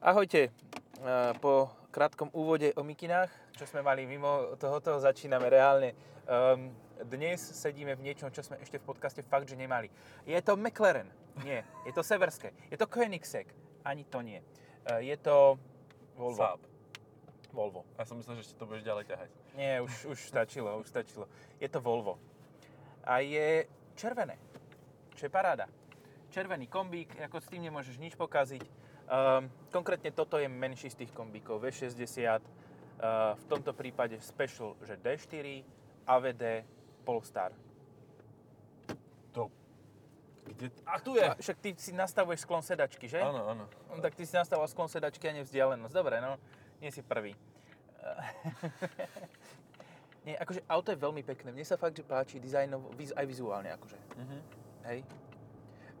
Ahojte. E, Po krátkom úvode o mikinách, čo sme mali mimo tohoto, začíname reálne. Um, dnes sedíme v niečom, čo sme ešte v podcaste fakt, že nemali. Je to McLaren? Nie. Je to Severské. Je to Koenigsegg? Ani to nie. E, Je to Volvo. Saab. Volvo. Ja som myslel, že ešte to budeš ďalej ťahať. Nie, už, už stačilo, už stačilo. Je to Volvo. A je červené. Čo je paráda. Červený kombík, ako s tým nemôžeš nič pokaziť. Um, konkrétne toto je menší z tých kombíkov. V60, uh, v tomto prípade Special, že D4, AVD, Polestar. To... Kde... A tu je! A však ty si nastavuješ sklon sedačky, že? Áno, áno. No, tak ty si nastavil sklon sedačky a nevzdialenosť. Dobre, no, nie si prvý. nie, akože auto je veľmi pekné. Mne sa fakt, že páči dizajnovo, viz- aj vizuálne, akože. Mhm. Hej.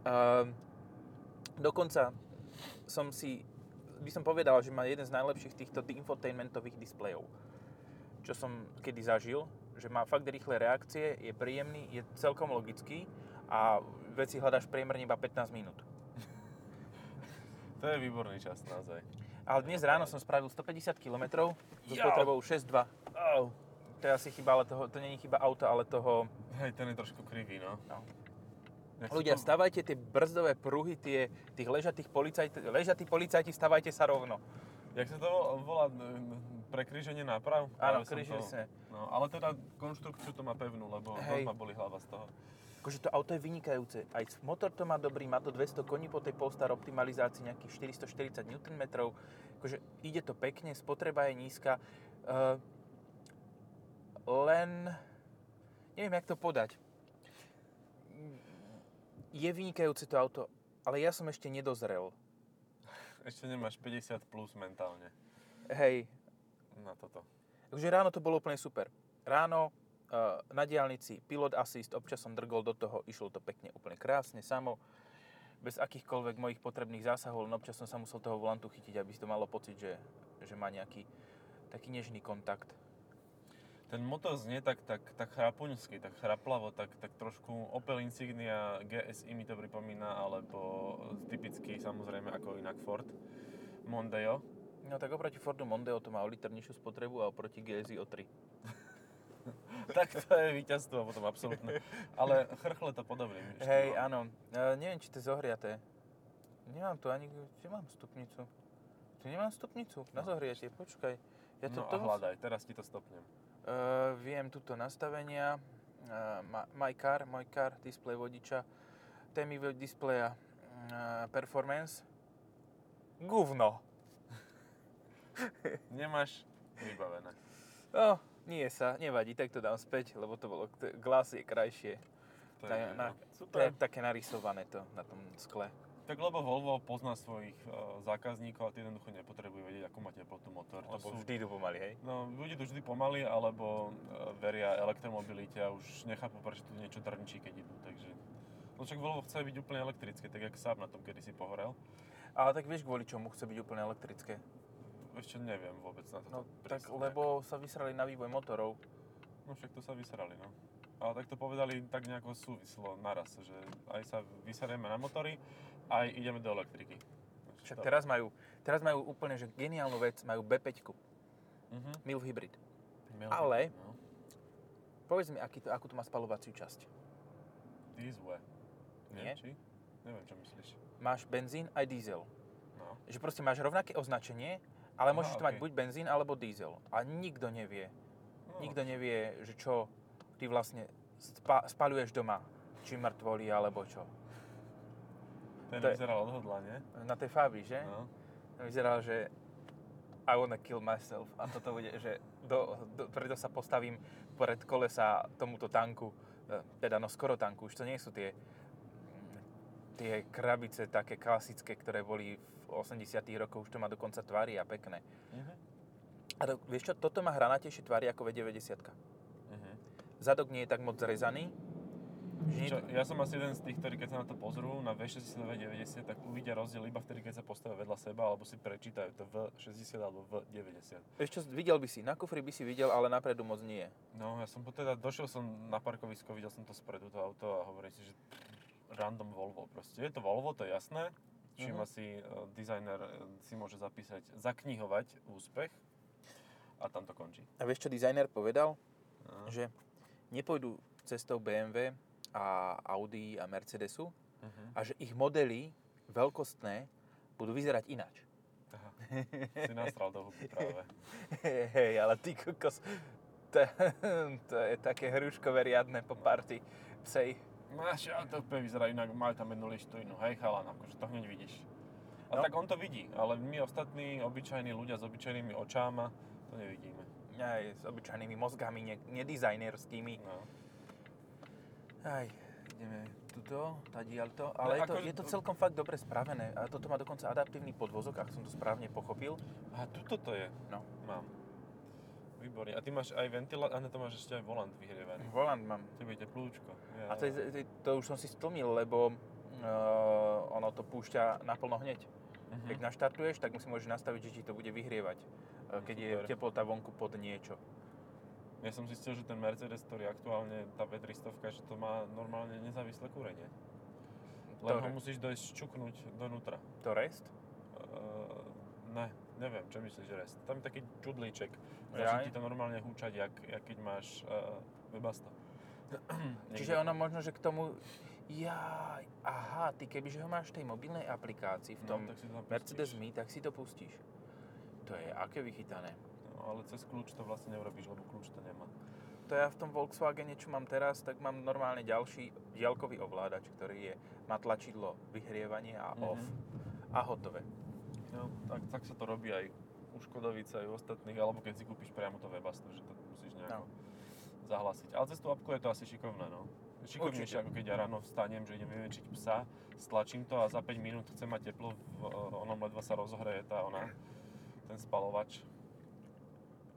Um, dokonca som si, by som povedal, že má jeden z najlepších týchto infotainmentových displejov, čo som kedy zažil, že má fakt rýchle reakcie, je príjemný, je celkom logický a veci hľadáš priemerne iba 15 minút. To je výborný čas, naozaj. Ale dnes ráno som spravil 150 km so Jau. spotrebou 6,2. Oh. To je asi chyba, ale toho, to je chyba auta, ale toho... Hej, ten je trošku krivý, no. No. Si Ľudia, stavajte tie brzdové pruhy, tie, tých ležatých policajt, ležatí policajti, stavajte sa rovno. Jak sa to vol- volá? Prekríženie náprav? Áno, krížili sme. No, ale teda konštrukciu to má pevnú, lebo Hej. ma boli hlava z toho. Akože to auto je vynikajúce. Aj motor to má dobrý, má to 200 koní po tej Polestar optimalizácii, nejakých 440 Nm. Akože ide to pekne, spotreba je nízka. Uh, len... Neviem, jak to podať. Je vynikajúce to auto, ale ja som ešte nedozrel. Ešte nemáš 50 plus mentálne Hej, na toto. Takže ráno to bolo úplne super. Ráno uh, na diálnici pilot assist, občas som drgol do toho, išlo to pekne úplne krásne, samo, bez akýchkoľvek mojich potrebných zásahov, len občas som sa musel toho volantu chytiť, aby si to malo pocit, že, že má nejaký taký nežný kontakt. Ten motor znie tak, tak, tak chrapuňsky, tak chraplavo, tak, tak trošku Opel Insignia GSI mi to pripomína, alebo typicky samozrejme ako inak Ford Mondeo. No tak oproti Fordu Mondeo to má o liter nižšiu spotrebu a oproti GSI o 3. tak to je víťazstvo potom absolútne. Ale chrchle to podobným. Hej, áno. Uh, neviem, či to je zohriaté. Nemám tu ani... Kde mám stupnicu? Tu nemám stupnicu na No. zohriatie, počkaj. Ja to, no to a hľadaj, teraz ti to stopnem. Uh, viem tuto nastavenia, uh, my car, môj car, display vodiča, témy displeja, uh, performance, guvno. Nemáš vybavené. No, nie sa, nevadí, tak to dám späť, lebo to bolo, glas je krajšie. To je, na, to Super. je také narysované to na tom skle. Tak lebo Volvo pozná svojich uh, zákazníkov a tí jednoducho nepotrebujú vedieť, ako má teplotu motor. To Lebo sú, vždy idú pomaly, hej? no, ľudia to vždy pomaly, alebo uh, veria elektromobilite a už nechápu, prečo tu niečo drnčí, keď idú. Takže... No však Volvo chce byť úplne elektrické, tak jak Saab na tom kedysi pohorel. Ale tak vieš, kvôli čomu chce byť úplne elektrické? Ešte neviem vôbec na to. No, tak lebo sa vysrali na vývoj motorov. No však to sa vysrali, no. Ale tak to povedali tak nejako súvislo naraz, že aj sa vyserieme na motory, aj ideme do elektriky. Však teraz majú, teraz majú úplne že geniálnu vec, majú B5, Mhm. MILF Hybrid. Miel- Ale- No. Povedz mi, aký to, akú to má spalovaciu časť. Diesel. Nie? Či? Neviem, čo myslíš. Máš benzín aj diesel. No. Že proste máš rovnaké označenie, ale Aha, môžeš to mať buď benzín alebo diesel. A nikto nevie. no. Nikto nevie, že čo ty vlastne spa- spaluješ doma. Či mŕtvoli alebo čo. Ten to vyzeral odhodlanie. Na tej Fabi, že? No. Vyzeral, že I wanna kill myself. A toto bude, že do, do, preto sa postavím pred kolesa tomuto tanku. E, Teda no skoro tanku. Už to nie sú tie tie krabice také klasické, ktoré boli v 80 rokoch, už to má dokonca tvary a pekné. Mhm. A to, vieš čo, toto má hranatejšie tvary ako V90. Mhm. Zadok nie je tak moc zrezaný. Čo, ja som asi jeden z tých, ktorí keď sa na to pozrú, na V60 V90, tak uvidia rozdiel iba vtedy, keď sa postavia vedľa seba, alebo si prečítajú to V60 alebo V90. vieš čo, videl by si, na kufri by si videl, ale napredu moc nie. No, ja som teda, došiel som na parkovisko, videl som to spredu, to auto a hovorím si, že random Volvo proste. Je to Volvo, to je jasné. čím Mhm. asi dizajner e, si môže zapísať, zaknihovať úspech a tam to končí. A vieš, čo dizajner povedal? No. Že nepôjdu cestou BMW a Audi a Mercedesu Mhm. a že ich modely veľkostné budú vyzerať ináč. Aha. Si nastral do huby práve. Hej, hej, ale ty kokos, to, to je také hruškové riadne po party psej. Máš, a to úplne vyzerá inak, majú tam jednu lištuinu, hej chalan, akože to hneď vidíš. A No. tak on to vidí, ale my ostatní obyčajní ľudia s obyčajnými očáma to nevidíme. Aj s obyčajnými mozgami, ne, nedizajnerskými. No. Aj, ideme tuto, tadiaľto. Ale je, to, je to celkom fakt dobre spravené. A toto má dokonca adaptívny podvozok, ak som to správne pochopil. A tuto to je. No. Mám. Výborne. A ty máš aj ventilátor, a to máš ešte aj volant vyhrievaný. Volant mám. Tebe ide plúčko. Ja, A to, je, to, je- to už som si stlmil, lebo uh, ono to púšťa naplno hneď. Mhm. Keď naštartuješ, tak si môžeš nastaviť, že ti to bude vyhrievať, uh, keď je Super. teplota vonku pod niečo. Ja som zistil, že ten Mercedes, ktorý aktuálne, tá V300, že to má normálne nezávislé kúrenie. Len Ktoré? ho musíš dojsť ščuknúť donútra. To rest? Uh, ne, neviem, čo myslíš, rest. Tam je taký čudlíček. Začne ti to normálne húčať, jak, jak keď máš uh, Webasto. Čiže ono možno, že k tomu... Jaj, aha, ty kebyže ho máš v tej mobilnej aplikácii, v tom no, tak si to Mercedes. Me, tak si to pustíš. To je aké vychytané. No, ale cez kľúč to vlastne neurobíš, lebo kľúč to nemá. To ja v tom Volkswagene, čo mám teraz, tak mám normálne ďalší diaľkový ovládač, ktorý je, má tlačidlo vyhrievanie a Mhm. off. A hotové. No, tak, tak sa to robí aj u Škodovice, aj u ostatných, alebo keď si kúpiš priamo to Webasto, že to musíš nejako No. zahlasiť. Ale cez tú apku je to asi šikovné, no. Šikovnejšie, Určite. ako keď ja ráno vstanem, že idem vyvenčiť psa, stlačím to a za 5 minút chcem mať teplo, v, onom ledva sa rozohreje tá ona, ten spalovač.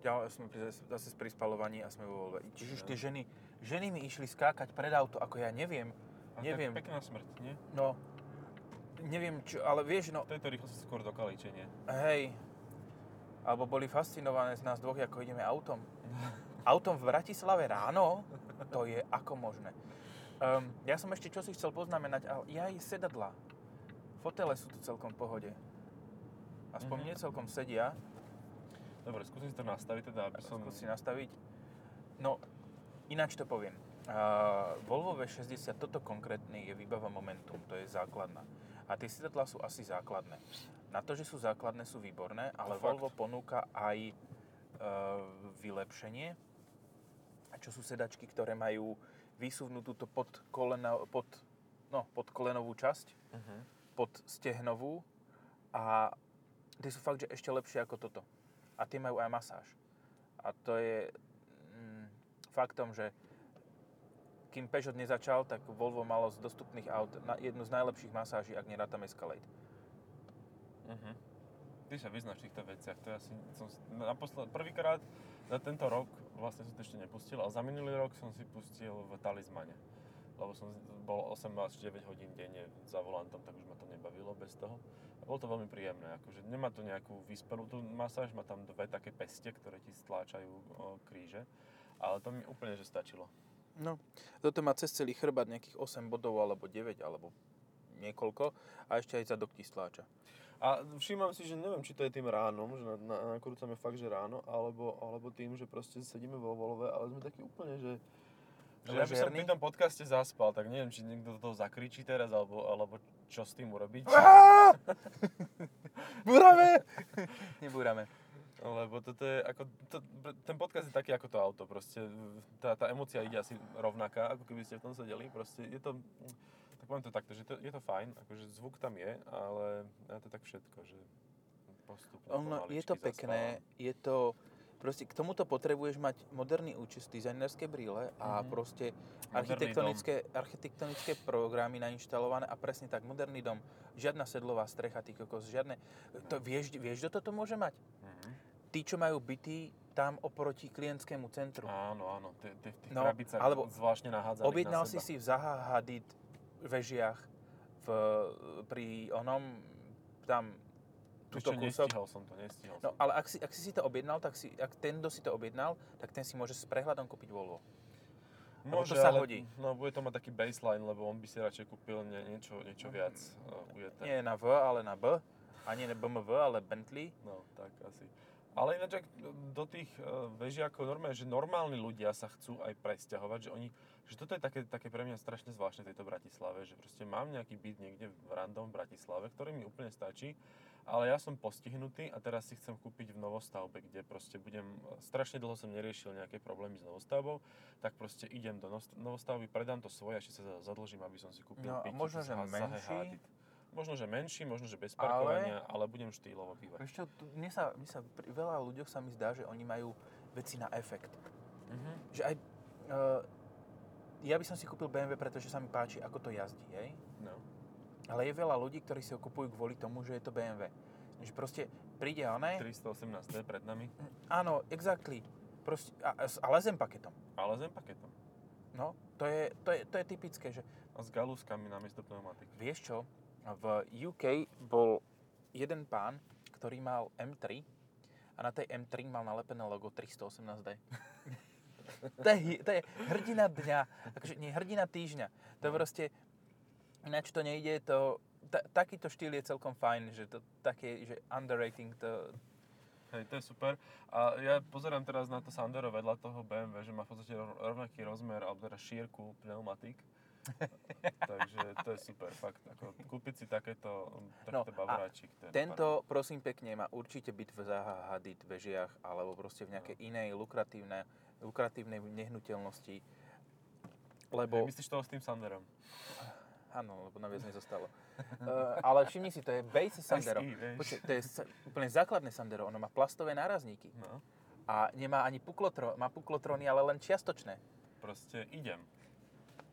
Ja sme pri, zase pri spalovaní a sme vo voľbe. Čiže už tie ženy, ženy mi išli skákať pred auto, ako ja neviem. A Neviem. to je pekná smrť, nie? No, neviem čo, ale vieš, no, V tejto rýchlosti skôr do kalíčenie. hej. Alebo boli fascinované z nás dvoch, ako ideme autom. Autom v Bratislave ráno? To je ako možné. Um, ja som ešte čo si chcel poznamenať, ale ja aj sedadla. Fotele sú tu celkom v pohode. Aspoň Mhm. mne celkom sedia. Dobre, skúsim si to nastaviť teda, aby som... Skús si nastaviť. No, ináč to poviem. Uh, Volvo V60, toto konkrétne je výbava Momentum, to je základná. A tie sedadlá sú asi základné. Na to, že sú základné, sú výborné, ale fakt. Volvo ponúka aj uh, vylepšenie, čo sú sedačky, ktoré majú vysuvnutú túto pod, kolena, pod, no, pod kolenovú časť, Uh-huh. pod stehnovú a tie sú fakt, že ešte lepšie ako toto. A tie majú aj masáž. A to je mm, faktom, že kým Peugeot nezačal, tak Volvo malo z dostupných aut na jednu z najlepších masáží, ak nerátam Escalade. Uh-huh. Ty sa vyznáš v týchto veciach. To je asi, som, si- naposled, prvýkrát za tento rok, vlastne som to ešte nepustil, ale za minulý rok som si pustil v Talizmane. Lebo som bol 8 až 9 hodín denne za volantom, tak už ma to nebavilo bez toho. A bolo to veľmi príjemné, akože nemá to nejakú vyspelú tú masáž, má tam dve také peste, ktoré ti stláčajú o, kríže, ale to mi úplne že stačilo. No, toto má cez celý chrbát nejakých 8 bodov, alebo 9, alebo niekoľko a ešte aj zadok ti stláča. A všímam si, že neviem, či to je tým ránom, že na, na, nakrúcame fakt, že ráno, alebo, alebo tým, že proste sedíme vo Volve, ale sme takí úplne, že... Že ja by som pri tom podcaste zaspal, tak neviem, či niekto do toho zakričí teraz, alebo, alebo čo s tým urobiť. Búrame! Nebúrame. Lebo toto je ako, to, ten podcast je taký ako to auto, proste tá, tá emocia ide asi rovnaká, ako keby ste v tom sedeli, proste je to, tak poviem to takto, že to, je to fajn, akože zvuk tam je, ale je to tak všetko, že postupne, Ono, je to pekné, je to... Proste k tomuto potrebuješ mať moderný účes, dizajnerské brýle a Mhm. proste architektonické, architektonické programy nainštalované a presne tak, moderný dom. Žiadna sedlová strecha, ty kokos, žiadne... To, vieš, vieš, kto toto môže mať? Mhm. Tí, čo majú byty tam oproti klientskému centru. Áno, áno, tie, tie v tých No, krabicách alebo zvláštne nahádzaných Objednal na si si v Zaha Hadid vežiach v, pri onom, tam, túto Ešte kúsok. nestihol som to, nestihol No som. ale ak si, ak si si to objednal, tak si, ak ten, kto si to objednal, tak ten si môže s prehľadom kúpiť Volvo. Lebo to sa ale, hodí. No, bude to mať taký baseline, lebo on by si radšej kúpil nie, niečo, niečo viac uh. Nie na V, ale na B. Ani na BMW, ale Bentley. No, tak asi. Ale ináč, ak do tých uh, vežiakov normálne, že normálni ľudia sa chcú aj presťahovať, že oni, že toto je také, také pre mňa strašne zvláštne v tejto Bratislave, že proste mám nejaký byt niekde v random v Bratislave, ktorý mi úplne stačí, ale ja som postihnutý a teraz si chcem kúpiť v novostavbe, kde proste budem, strašne dlho som neriešil nejaké problémy s novostavbou, tak proste idem do novostavby, predám to svoje ešte sa zadlžím, aby som si kúpil No byt, možno, že menší. Možno, že menší, možno, že bez parkovania, ale, budem štýlovo bývať. Vieš čo, tu- mne sa, mne sa pri veľa ľuďoch sa mi zdá, že oni majú veci na efekt. Mhm. Že aj... Uh, ja by som si kúpil BMW, pretože sa mi páči, ako to jazdí, hej? No. Ale je veľa ľudí, ktorí si ho kupujú kvôli tomu, že je to BMW. Že proste príde oné... 318D pred nami, Áno, exactly. Proste, a, a, s- a lezem paketom. ale zem paketom. No, to je, to je, to je typické, že A s galúskami namiesto pneumatik. vieš čo, v UK bol jeden pán, ktorý mal M3 a na tej M3 mal nalepené logo 318D. to, je, to je hrdina dňa, akože nie hrdina týždňa. To je proste, ináč to nejde, to, ta, takýto štýl je celkom fajn, že to také, že underrating to, Hej, to je super. A ja pozerám teraz na to Sandero vedľa toho BMW, že má v podstate rov- rovnaký rozmer, alebo teda šírku pneumatik. Takže to je super, fakt. Ako, kúpiť si takéto, No, takýto a bavoráčik. Tento, prosím pekne, má určite byť v Zaha Hadid vežiach alebo proste v nejakej inej lukratívne, lukratívnej nehnuteľnosti. Lebo, Hej, Myslíš toho s tým Sanderom? áno, lebo na viac nezostalo. uh, ale všimni si, to je base Sandero. Počkej, to je sa- úplne základné Sandero. Ono má plastové nárazníky. No, A nemá ani puklotro, má puklotrony, ale len čiastočné. proste idem.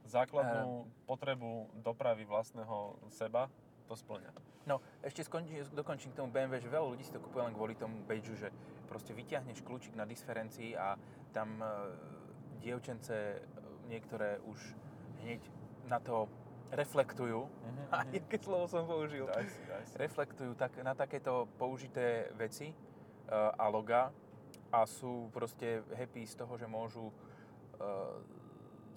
Základnú potrebu dopravy vlastného seba to splňa. No, ešte skončí, dokončím k tomu BMW, že veľa ľudí si to kúpuje len kvôli tomu badgeu, že proste vyťahneš kľúčik na disferencii a tam e, dievčence e, niektoré už hneď na to reflektujú. Mhm, A mhm. aké slovo som použil? Daj si, daj si. Reflektujú tak, na takéto použité veci e, a loga a sú proste happy z toho, že môžu e,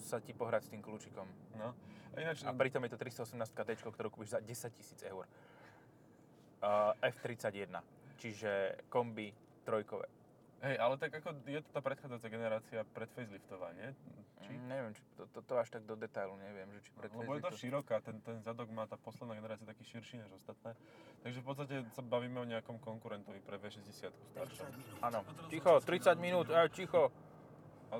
sa ti pohrať s tým kľúčikom. No. A ináč, A pritom je to 318 D, ktorú kúpiš za 10 tisíc eur. Uh, F31, čiže kombi trojkové. Hej, ale tak ako je to tá predchádzajúca generácia pred faceliftová, nie? Či? Mm, neviem, či to, to, to až tak do detailu neviem, že či pred Lebo je to široká, ten, ten zadok má tá posledná generácia taký širší než ostatné. Takže v podstate sa bavíme o nejakom konkurentovi pre V60 staršom. Áno, ticho, 30 minút, aj ticho.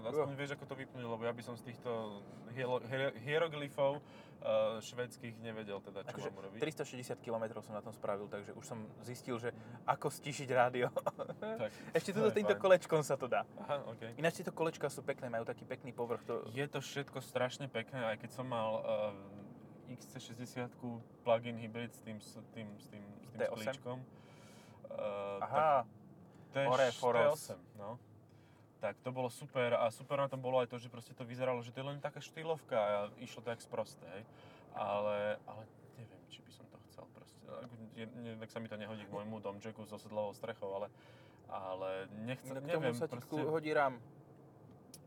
Aspoň vieš, ako to vypnúť, lebo ja by som z týchto hielo- hier- hieroglyfov uh, švedských nevedel teda, čo Akože mám urobiť. 360 km som na tom spravil, takže už som zistil, že ako stišiť rádio. Tak, Ešte to tuto je týmto fajn. kolečkom sa to dá. Aha, OK. Ináč tieto kolečka sú pekné, majú taký pekný povrch. To... Je to všetko strašne pekné, aj keď som mal uh, XC60 plug-in hybrid s tým, s tým, s tým, s tým T8? sklíčkom. Uh, Aha, Ore, Foros. T8, no. Tak to bolo super a super na tom bolo aj to, že proste to vyzeralo, že to je len taká štýlovka a išlo to jak sprosté, hej. Ale, ale neviem, či by som to chcel proste. Je, ne, tak sa mi to nehodí k môjmu domčeku so sedlovou strechou, ale, ale nechcem, k neviem, sa proste, hodí RAM.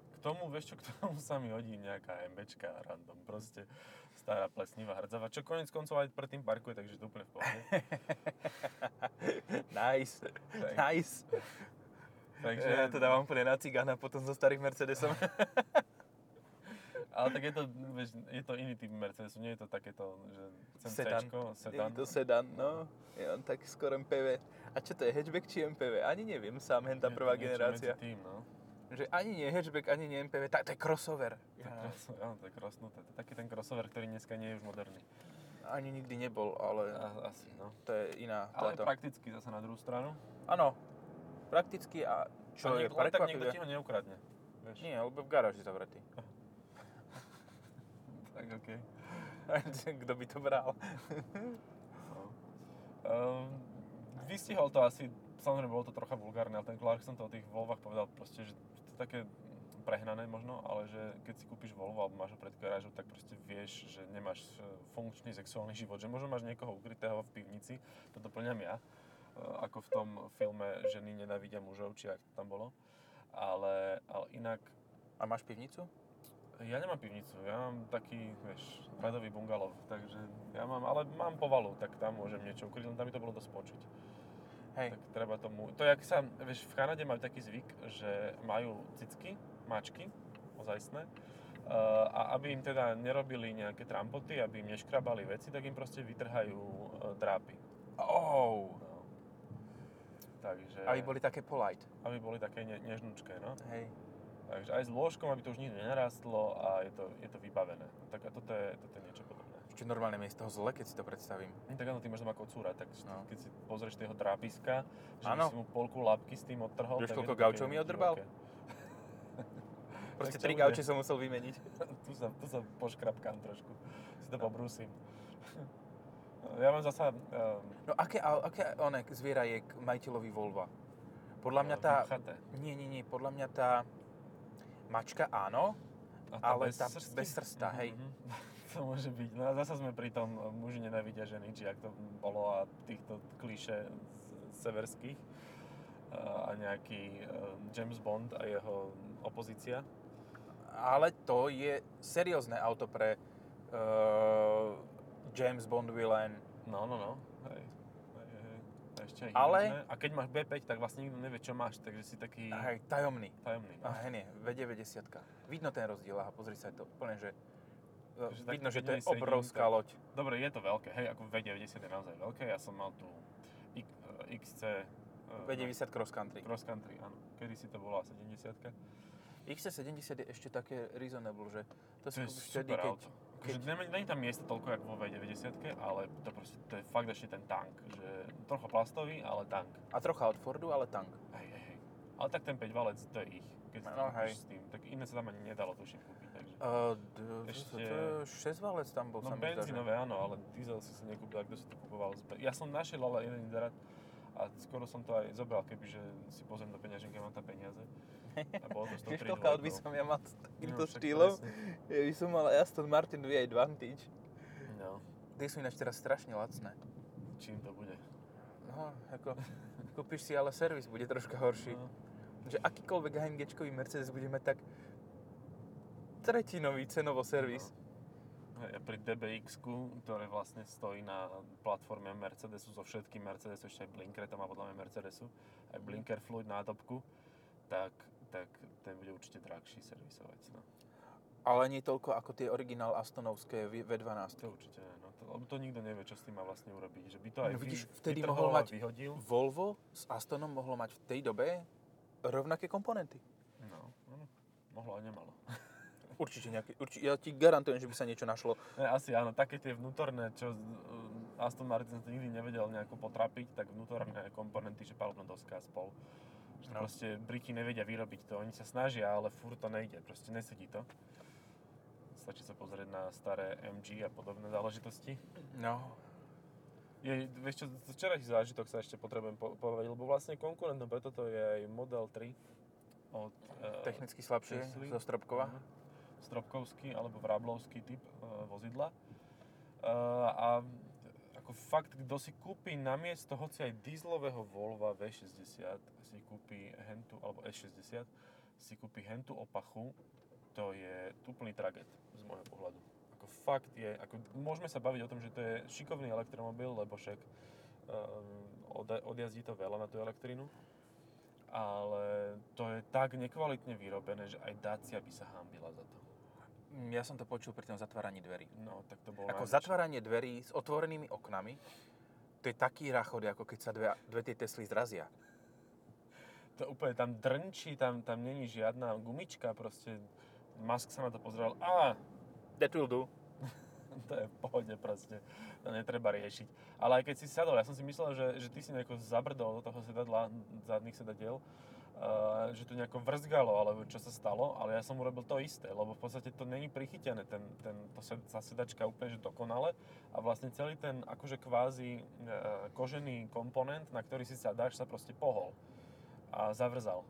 k tomu, vieš čo, k tomu sa mi hodí nejaká MBčka random, proste stará plesnivá hrdzava, čo konec koncov aj predtým parkuje, takže to úplne v pohode. nice, Tak. nice. Takže, Ja to dávam úplne na cigána potom so starým Mercedesom. Ale tak je to, vieš, je to iný typ Mercedesu, nie je to takéto, že chcem Sedan. Cčko, sedan. Je to sedan, no. Je on tak skoro MPV. A čo to je, hatchback či MPV? Ani neviem sám, hen tá prvá generácia. Medzi tým, no. Že ani nie hatchback, ani nie MPV, tak to je crossover. To je, cross, áno, to je krosnuté. To je taký ten crossover, ktorý dneska nie je už moderný. Ani nikdy nebol, ale A, asi, no. to je iná Ale táto. prakticky zase na druhú stranu. Áno, prakticky a čo a je niek- len tak niekto ti ho neukradne. Vieš? Nie, lebo v garáži zavretý. Tak okej. Kto by to bral? No. Um, vystihol to asi, samozrejme bolo to trocha vulgárne, ale ten Clarkson to o tých Volvách povedal proste, že to je také prehnané možno, ale že keď si kúpiš Volvo alebo máš ho pred garážou, tak proste vieš, že nemáš e, funkčný sexuálny život, že možno máš niekoho ukrytého v pivnici, to doplňam ja, ako v tom filme Ženy nenávidia mužov, či ak to tam bolo, ale, ale inak A máš pivnicu? Ja nemám pivnicu, ja mám taký, vieš, radový bungalov, takže ja mám, ale mám povalu, tak tam môžem niečo ukryť, len tam by to bolo dosť počuť. Hej. Tak treba tomu, to jak sa, vieš, v Kanade majú taký zvyk, že majú cicky, mačky, ozajstné, uh, a aby im teda nerobili nejaké trampoty, aby im neškrabali veci, tak im proste vytrhajú uh, drápy. Oh. No. Takže, Aby boli také polite. aby boli také ne, nežnučké, no. Hej. Takže aj s lôžkom, aby to už nikdy nenarastlo a je to, je to vybavené. Tak a toto je, toto je niečo podobné. Ešte normálne mi z toho zle, keď si to predstavím. No, tak áno, ty máš doma kocúra, tak No. keď si pozrieš toho trápiska, že Áno. si mu polku labky s tým odtrhol. Vieš, tak koľko gaučov mi odrbal? Proste tri gauče som musel vymeniť. tu, sa, tu sa poškrapkám trošku, si to pobrúsim. Ja mám zasa... Um, No aké, aké one zviera je k majiteľovi Volva? Podľa mňa tá... vypchaté. Nie, nie, nie, podľa mňa tá mačka áno, A ale bez tá srsti? bez srsta, hej. Mhm, mhm. To môže byť. No a zasa sme pri tom e, muži nenávidia ženy, či ak to bolo a týchto kliše z- severských a a nejaký e, James Bond a jeho opozícia. ale to je seriózne auto pre uh, James Bond villain. No, no, no. Hej. Hej, hej. A ešte aj Ale- hybridné. A keď máš B5, tak vlastne nikto nevie, čo máš, takže si taký Hej, tajomný. tajomný. No. A nie, V90. Vidno ten rozdiel, aha, pozri sa to, úplne, že uh, Takže tak vidno, že to je obrovská loď. Dobre, je to veľké, hej, ako V90 je naozaj veľké. Ja som mal tu X, e, XC e, V90 cross country. Cross Country, áno. Kedy si to bola 70 XC70 je ešte také reasonable, že to To si je kúpiš vtedy, keď... auto. Akože není, není tam miesta toľko, ako vo V90, ale to proste, to je fakt ešte ten tank, že trocha plastový, ale tank. A trocha od Fordu, ale tank. Hej, hej, hej. Ale tak ten 5 valec, to je ich, keď si No, to hej. s tým. Tak iné sa tam ani nedalo tuším kúpiť, takže. Uh, d- Ešte- 6 valec tam bol, No že- benzínové áno, ale diesel si sa nekúpil, a kto si to kupoval. Ja som našiel ale jeden inzerát a skoro som to aj zobral, kebyže si pozriem do peňaženky, mám tam peniaze. A bolo to 103 Vieš, koľko aut by som ja mal s takýmto No, štýlom? Ja by som mal Aston Martin V Advantage. No, Tie sú ináč teraz strašne lacné. čím to bude? No, ako, kúpiš si ale servis, bude troška horší. No. Že akýkoľvek AMG-čkový Mercedes bude mať tak tretinový cenovo servis. A pri dbx ktoré vlastne stojí na platforme Mercedesu so všetkým Mercedesu, ešte aj Blinker tam má podľa mňa Mercedesu, aj Blinker Fluid nátopku, tak, tak ten bude určite drahší servisovať. No. Ale nie toľko ako tie originál Astonovské V- V12. To určite ne, no. To, lebo to nikto nevie, čo s tým má vlastne urobiť. Že by to aj No vidíš, vtedy mohol mať- vyhodil. Volvo s Astonom mohlo mať v tej dobe rovnaké komponenty. No, no, mohlo a nemalo. Určite nejaké, určite, ja ti garantujem, že by sa niečo našlo. Ne, asi áno, také tie vnútorné, čo Aston Martin nikdy nevedel nejako potrapiť, tak vnútorné komponenty, že palubná doska a spol. Proste Briti nevedia vyrobiť to, oni sa snažia, ale furt to nejde, proste nesedí to. Stačí sa pozrieť na staré MG a podobné záležitosti. No, Je, vieš čo, včerajší zážitok sa ešte potrebujem po- povedať, lebo vlastne konkurentom pre toto je aj Model 3 od uh, technicky slabšie Tesly. zo Stropkova. Mhm. Stropkovský alebo Vrablovský typ uh, vozidla. Uh, a ako fakt, kto si kúpi namiesto hoci aj dieselového Volva V60, si kúpi hentu, alebo S60, si kúpi hentu opachu, to je úplný traget z môjho pohľadu. Ako fakt je, ako môžeme sa baviť o tom, že to je šikovný elektromobil, lebo však um, od, odjazdí to veľa na tú elektrínu, ale to je tak nekvalitne vyrobené, že aj Dacia by sa hámbila za to. Mm, Ja som to počul pri tom zatváraní dverí. No, tak to bolo Ako najväčšie. zatváranie dverí s otvorenými oknami, to je taký rachod, ako keď sa dve, dve tie Tesly zrazia. To úplne tam drnčí, tam, tam není žiadna gumička, proste Musk sa na to pozrel, a That will do. to je v pohode proste, to netreba riešiť. Ale aj keď si sadol, ja som si myslel, že, že ty si nejako zabrdol do toho sedadla, zadných sedadiel, uh, že to nejako vrzgalo, alebo čo sa stalo, ale ja som urobil to isté, lebo v podstate to není prichytené, ten, ten, to tá sedačka úplne že dokonale a vlastne celý ten akože kvázi uh, kožený komponent, na ktorý si sadáš, sa proste pohol a zavrzal.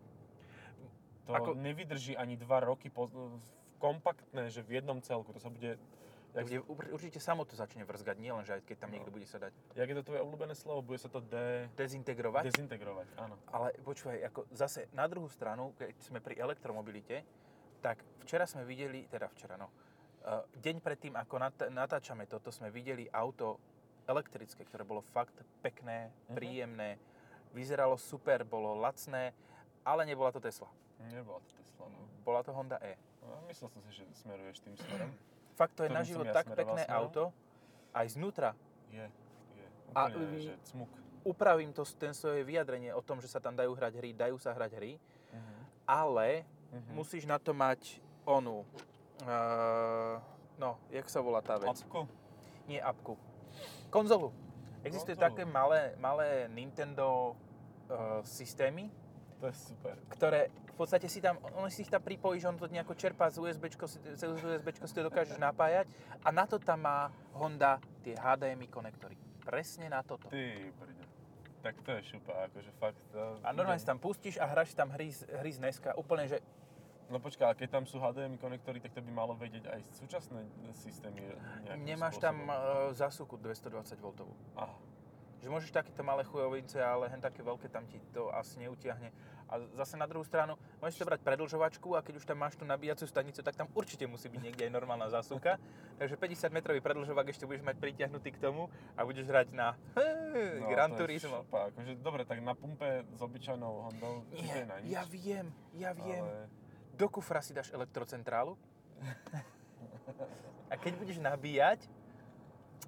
To Ako... nevydrží ani dva roky po, kompaktné, že v jednom celku, to sa bude Tak bude, ur- určite samo to začne vrzgať, nie len, že aj keď tam No. niekto bude sedať. Jak je to tvoje obľúbené slovo? Bude sa to de... Dezintegrovať. dezintegrovať, áno. Ale počúvaj, ako zase na druhú stranu, keď sme pri elektromobilite, Tak včera sme videli, teda včera no, uh, deň predtým, ako nat- natáčame toto, sme videli auto elektrické, ktoré bolo fakt pekné, Mhm. príjemné, vyzeralo super, bolo lacné, ale nebola to Tesla. Nebola to Tesla, no. Bola to Honda E. no. Myslel som si, že smeruješ tým smerom. Fakt to je na život ja tak smeroval pekné smerom. auto, aj znútra. Je, je. A, Úplne, vy- že cmuk. Upravím to, ten svoje vyjadrenie o tom, že sa tam dajú hrať hry, dajú sa hrať hry, Mhm. ale Mhm. musíš na to mať onu, uh, no, jak sa volá tá vec? Apku? Nie apku. Konzolu. Existujú Konzolu. také malé, malé Nintendo uh, systémy, To je super. ktoré v podstate si tam, on si ich tam pripojíš, on to nejako čerpá z USB, z USB si to dokážeš napájať a na to tam má Honda tie HDMI konektory. Presne na toto. Ty, brďo. Tak to je šupa, akože fakt. To A normálne si tam pustíš a hráš tam hry, hry z NESka, úplne, že No počkaj, ale keď tam sú HDMI konektory, tak to by malo vedieť aj súčasné systémy nemáš tam spôsobom. uh, zásuku 220 V. Aha. Že môžeš takéto malé chujovince, ale hen také veľké tam ti to asi neutiahne. A zase na druhú stranu, môžeš si brať predlžovačku a keď už tam máš tú nabíjacú stanicu, tak tam určite musí byť niekde aj normálna zásuvka. Takže 50 metrový predlžovák ešte budeš mať pritiahnutý k tomu a budeš hrať na No, Gran Turismo. Akože, dobre, tak na pumpe s obyčajnou Hondou Nie, na nič. ja viem, ja viem. Ale... Do kufra si dáš elektrocentrálu a keď budeš nabíjať,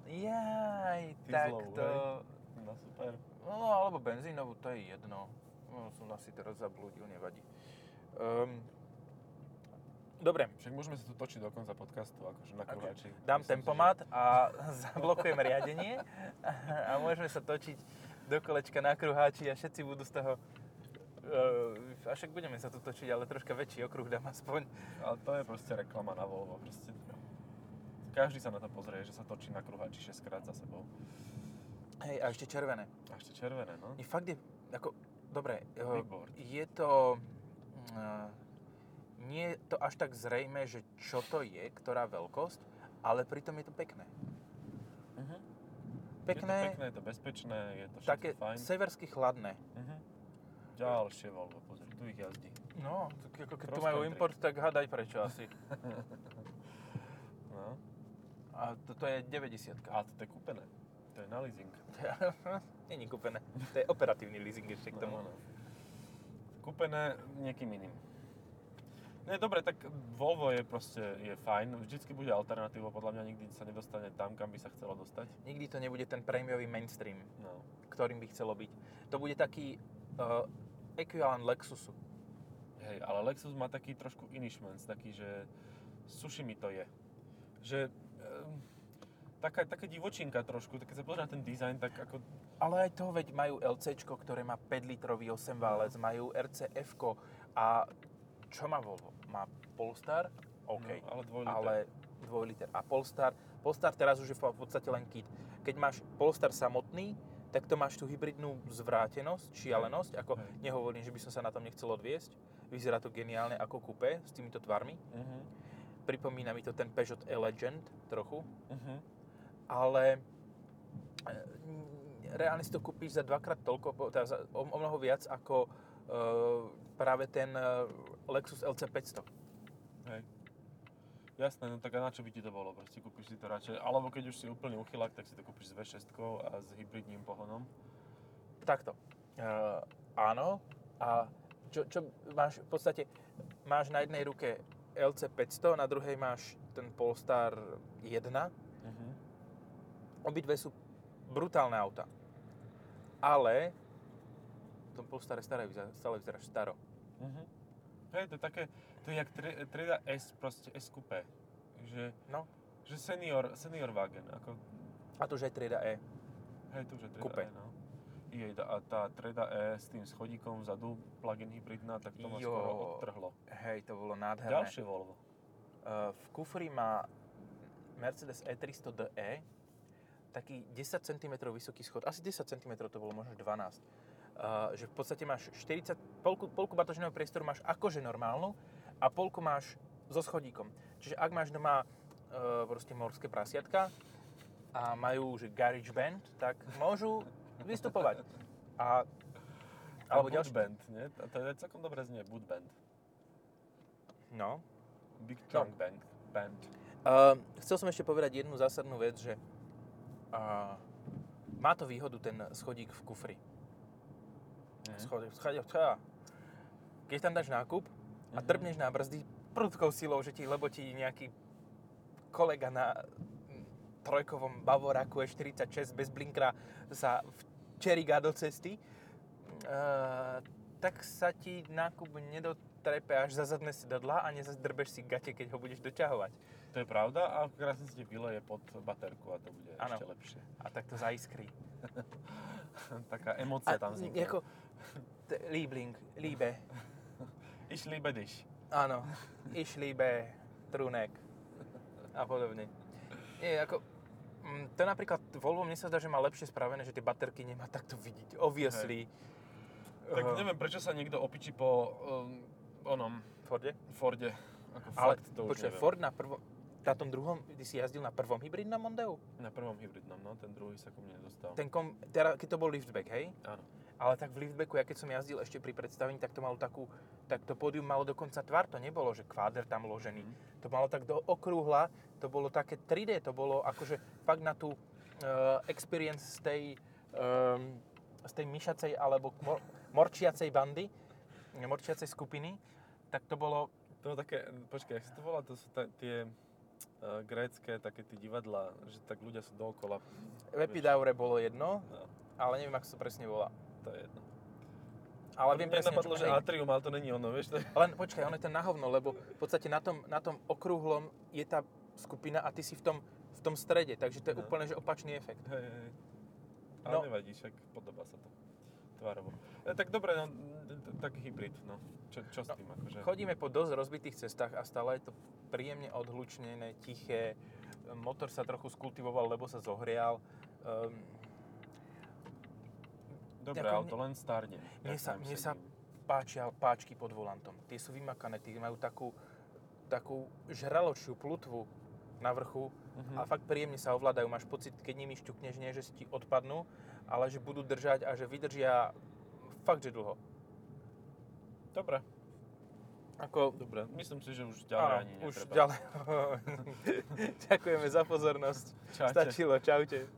jaj, tak Dieselovú, to... No super. No, alebo benzínovú, to je jedno. No, som asi teraz zablúdil, nevadí. Um, dobre, Však môžeme sa tu točiť do konca podcastu, akože na kruháči. dám Myslím si, tempomat a zablokujem riadenie a môžeme sa točiť do kolečka na kruháči a všetci budú z toho... Uh, a však budeme sa tu točiť, ale troška väčší okruh dám aspoň. Že, ale to je proste reklama na Volvo. Proste, každý sa na to pozrie, že sa točí na kruháči 6 krát za sebou. Hej, a ešte červené. A ešte červené, no. Je fakt je, ako, dobre, uh, Bigboard. je to... Uh, nie je to až tak zrejme, že čo to je, ktorá veľkosť, ale pritom je to pekné. Uh-huh. Pekné, Je to pekné, je to bezpečné, je to všetko také fajn. seversky chladné. Uh-huh. Ďalšie Volvo, pozri, tu ich jazdí. No, tak ako keď tu majú country. import, tak hádaj prečo asi. No. A toto je 90 A to je kúpené. To je na leasing. Není kúpené. To je operatívny leasing ešte k tomu. No, no. Kúpené niekým iným. Nie, dobre, tak Volvo je proste je fajn, vždycky bude alternatívou, podľa mňa nikdy sa nedostane tam, kam by sa chcelo dostať. Nikdy to nebude ten prémiový mainstream, No. ktorým by chcelo byť. To bude taký uh, ekvivalent Lexusu. Hej, ale Lexus má taký trošku iný šmenc, taký, že suši mi to je. Že taká, taká divočinka trošku, tak keď sa pozrie na ten dizajn, tak ako... Ale aj to, veď majú LC, ktoré má 5 litrový 8 válec, majú RCF a čo má Volvo? Má Polestar? OK. No, ale dvojliter. ale 2 liter. A Polestar, Polestar teraz už je v podstate len kit. Keď máš Polestar samotný, tak to máš tú hybridnú zvrátenosť, šialenosť, ako Hej. nehovorím, že by som sa na tom nechcel odviesť. Vyzerá to geniálne ako kupé s týmito tvarmi. Uh-huh. Pripomína mi to ten Peugeot E-Legend trochu, Uh-huh. Ale e, reálne si to kúpiš za dvakrát toľko, teda za, o, o mnoho viac ako e, práve ten e, Lexus LC500. Hej. Jasné, no tak a na čo by ti to bolo? Proste kúpiš si to radšej, alebo keď už si úplný uchylák, tak si to kúpiš s V6 a s hybridným pohonom. Takto. Uh, áno. A čo, čo máš, v podstate, máš na jednej ruke LC 500, na druhej máš ten Polestar 1. Obidve sú brutálne auta. Ale v tom Polestare staré vyzerá, stále vyzeráš staro. Uh-huh. Hej, to je také, to je jak tri- trieda S, proste S coupé. Že, No. že senior, senior wagen, ako, A to už aj trieda E. hej, to už je trieda. E, no. Je, a tá trieda E s tým schodíkom vzadu, plug-in hybridná, tak to ma Jo. skoro odtrhlo. Hej, to bolo nádherné. Ďalšie Volvo. Uh, v kufri má Mercedes E E300 DE taký 10 cm vysoký schod, asi 10 cm to bolo, možno 12. Uh, že v podstate máš 40, polku, polku batožného priestoru máš akože normálnu a polku máš so schodíkom. Čiže ak máš doma uh, proste morské prasiatka a majú že garage band, tak môžu vystupovať. A, Alebo ďalší, Band, nie? To, to je celkom dobre znie, Boot Band. No, Big Trunk Band. Band. Uh, chcel som ešte povedať jednu zásadnú vec, že uh, má to výhodu ten schodík v kufri. Mhm. Schodík, schodík, schodík. Keď tam dáš nákup a Mhm. drbneš na brzdy prudkou silou, že ti, lebo ti nejaký kolega na mm, trojkovom Bavoraku E46 bez blinkra sa včeriga do cesty, uh, tak sa ti nákup nedotrepe až za zadné sedadla a nezazdrbeš si gate, keď ho budeš doťahovať. To je pravda a krásne si vyleje pod baterku a to bude Áno. ešte lepšie. A tak to zaiskrí. Taká emócia tam vznikne. Ako, t- Liebling, Liebe, Ich liebe dich. áno, Ich liebe, Trunek a podobne. Nie, ako, mm, to napríklad Volvo mne sa zdá, že má lepšie spravené, že tie baterky nemá takto vidieť. Obviously. Tak Uh, neviem, prečo sa niekto opičí po um, onom Forde? Forde. Ako Ale fakt, to neviem. Ford na prvom, na tom druhom, ty si jazdil na prvom hybridnom Mondeu? Na prvom hybridnom, no, ten druhý sa ku mne nedostal. Ten kom, teda, keď to bol liftback, hej? Áno. Ale tak v liftbacku, ja keď som jazdil ešte pri predstavení, tak to malo takú, tak to pódium malo dokonca tvar, to nebolo, že kváder tam ložený. Mhm. To malo tak do okrúhla, to bolo také 3D, to bolo akože fakt na tú uh, experience z tej, um, z tej myšacej alebo mor, morčiacej bandy, morčiacej skupiny, tak to bolo, To bolo také, počkaj, jak sa to volá, to sú ta, tie grécké také tie divadlá, že tak ľudia sú dookola. v Epidaure bolo jedno, No, ale neviem, ako sa to presne volá. to je jedno. Ale viem presne, napadlo, čo, že. Atrium, ale to není ono, vieš? To je... Len počkaj, on je ten na hovno, lebo v podstate na tom, na tom okrúhlom je tá skupina a ty si v tom, v tom strede, takže to je No. úplne že opačný efekt. Hej, hej. Ale No. nevadí, však podobá sa to tvárovo. E, tak dobre, no, taký hybrid, no. Čo, čo s No, tým, akože? Chodíme po dosť rozbitých cestách a stále je to príjemne odhlučnené, tiché. Motor sa trochu skultivoval, lebo sa zohrial. Um, Dobre, ako auto len starne. mne sa, mne sa páčia páčky pod volantom. Tie sú vymakané, tie majú takú, takú žraločiu plutvu na vrchu Mhm. a fakt príjemne sa ovládajú. Máš pocit, keď nimi šťukneš, nie, že si ti odpadnú, ale že budú držať a že vydržia fakt, že dlho. Dobre, Ako, dobre. Myslím si, že už ďalej áno, ani už netreba. ďalej. Ďakujeme za pozornosť. Čaute. Stačilo, čaute.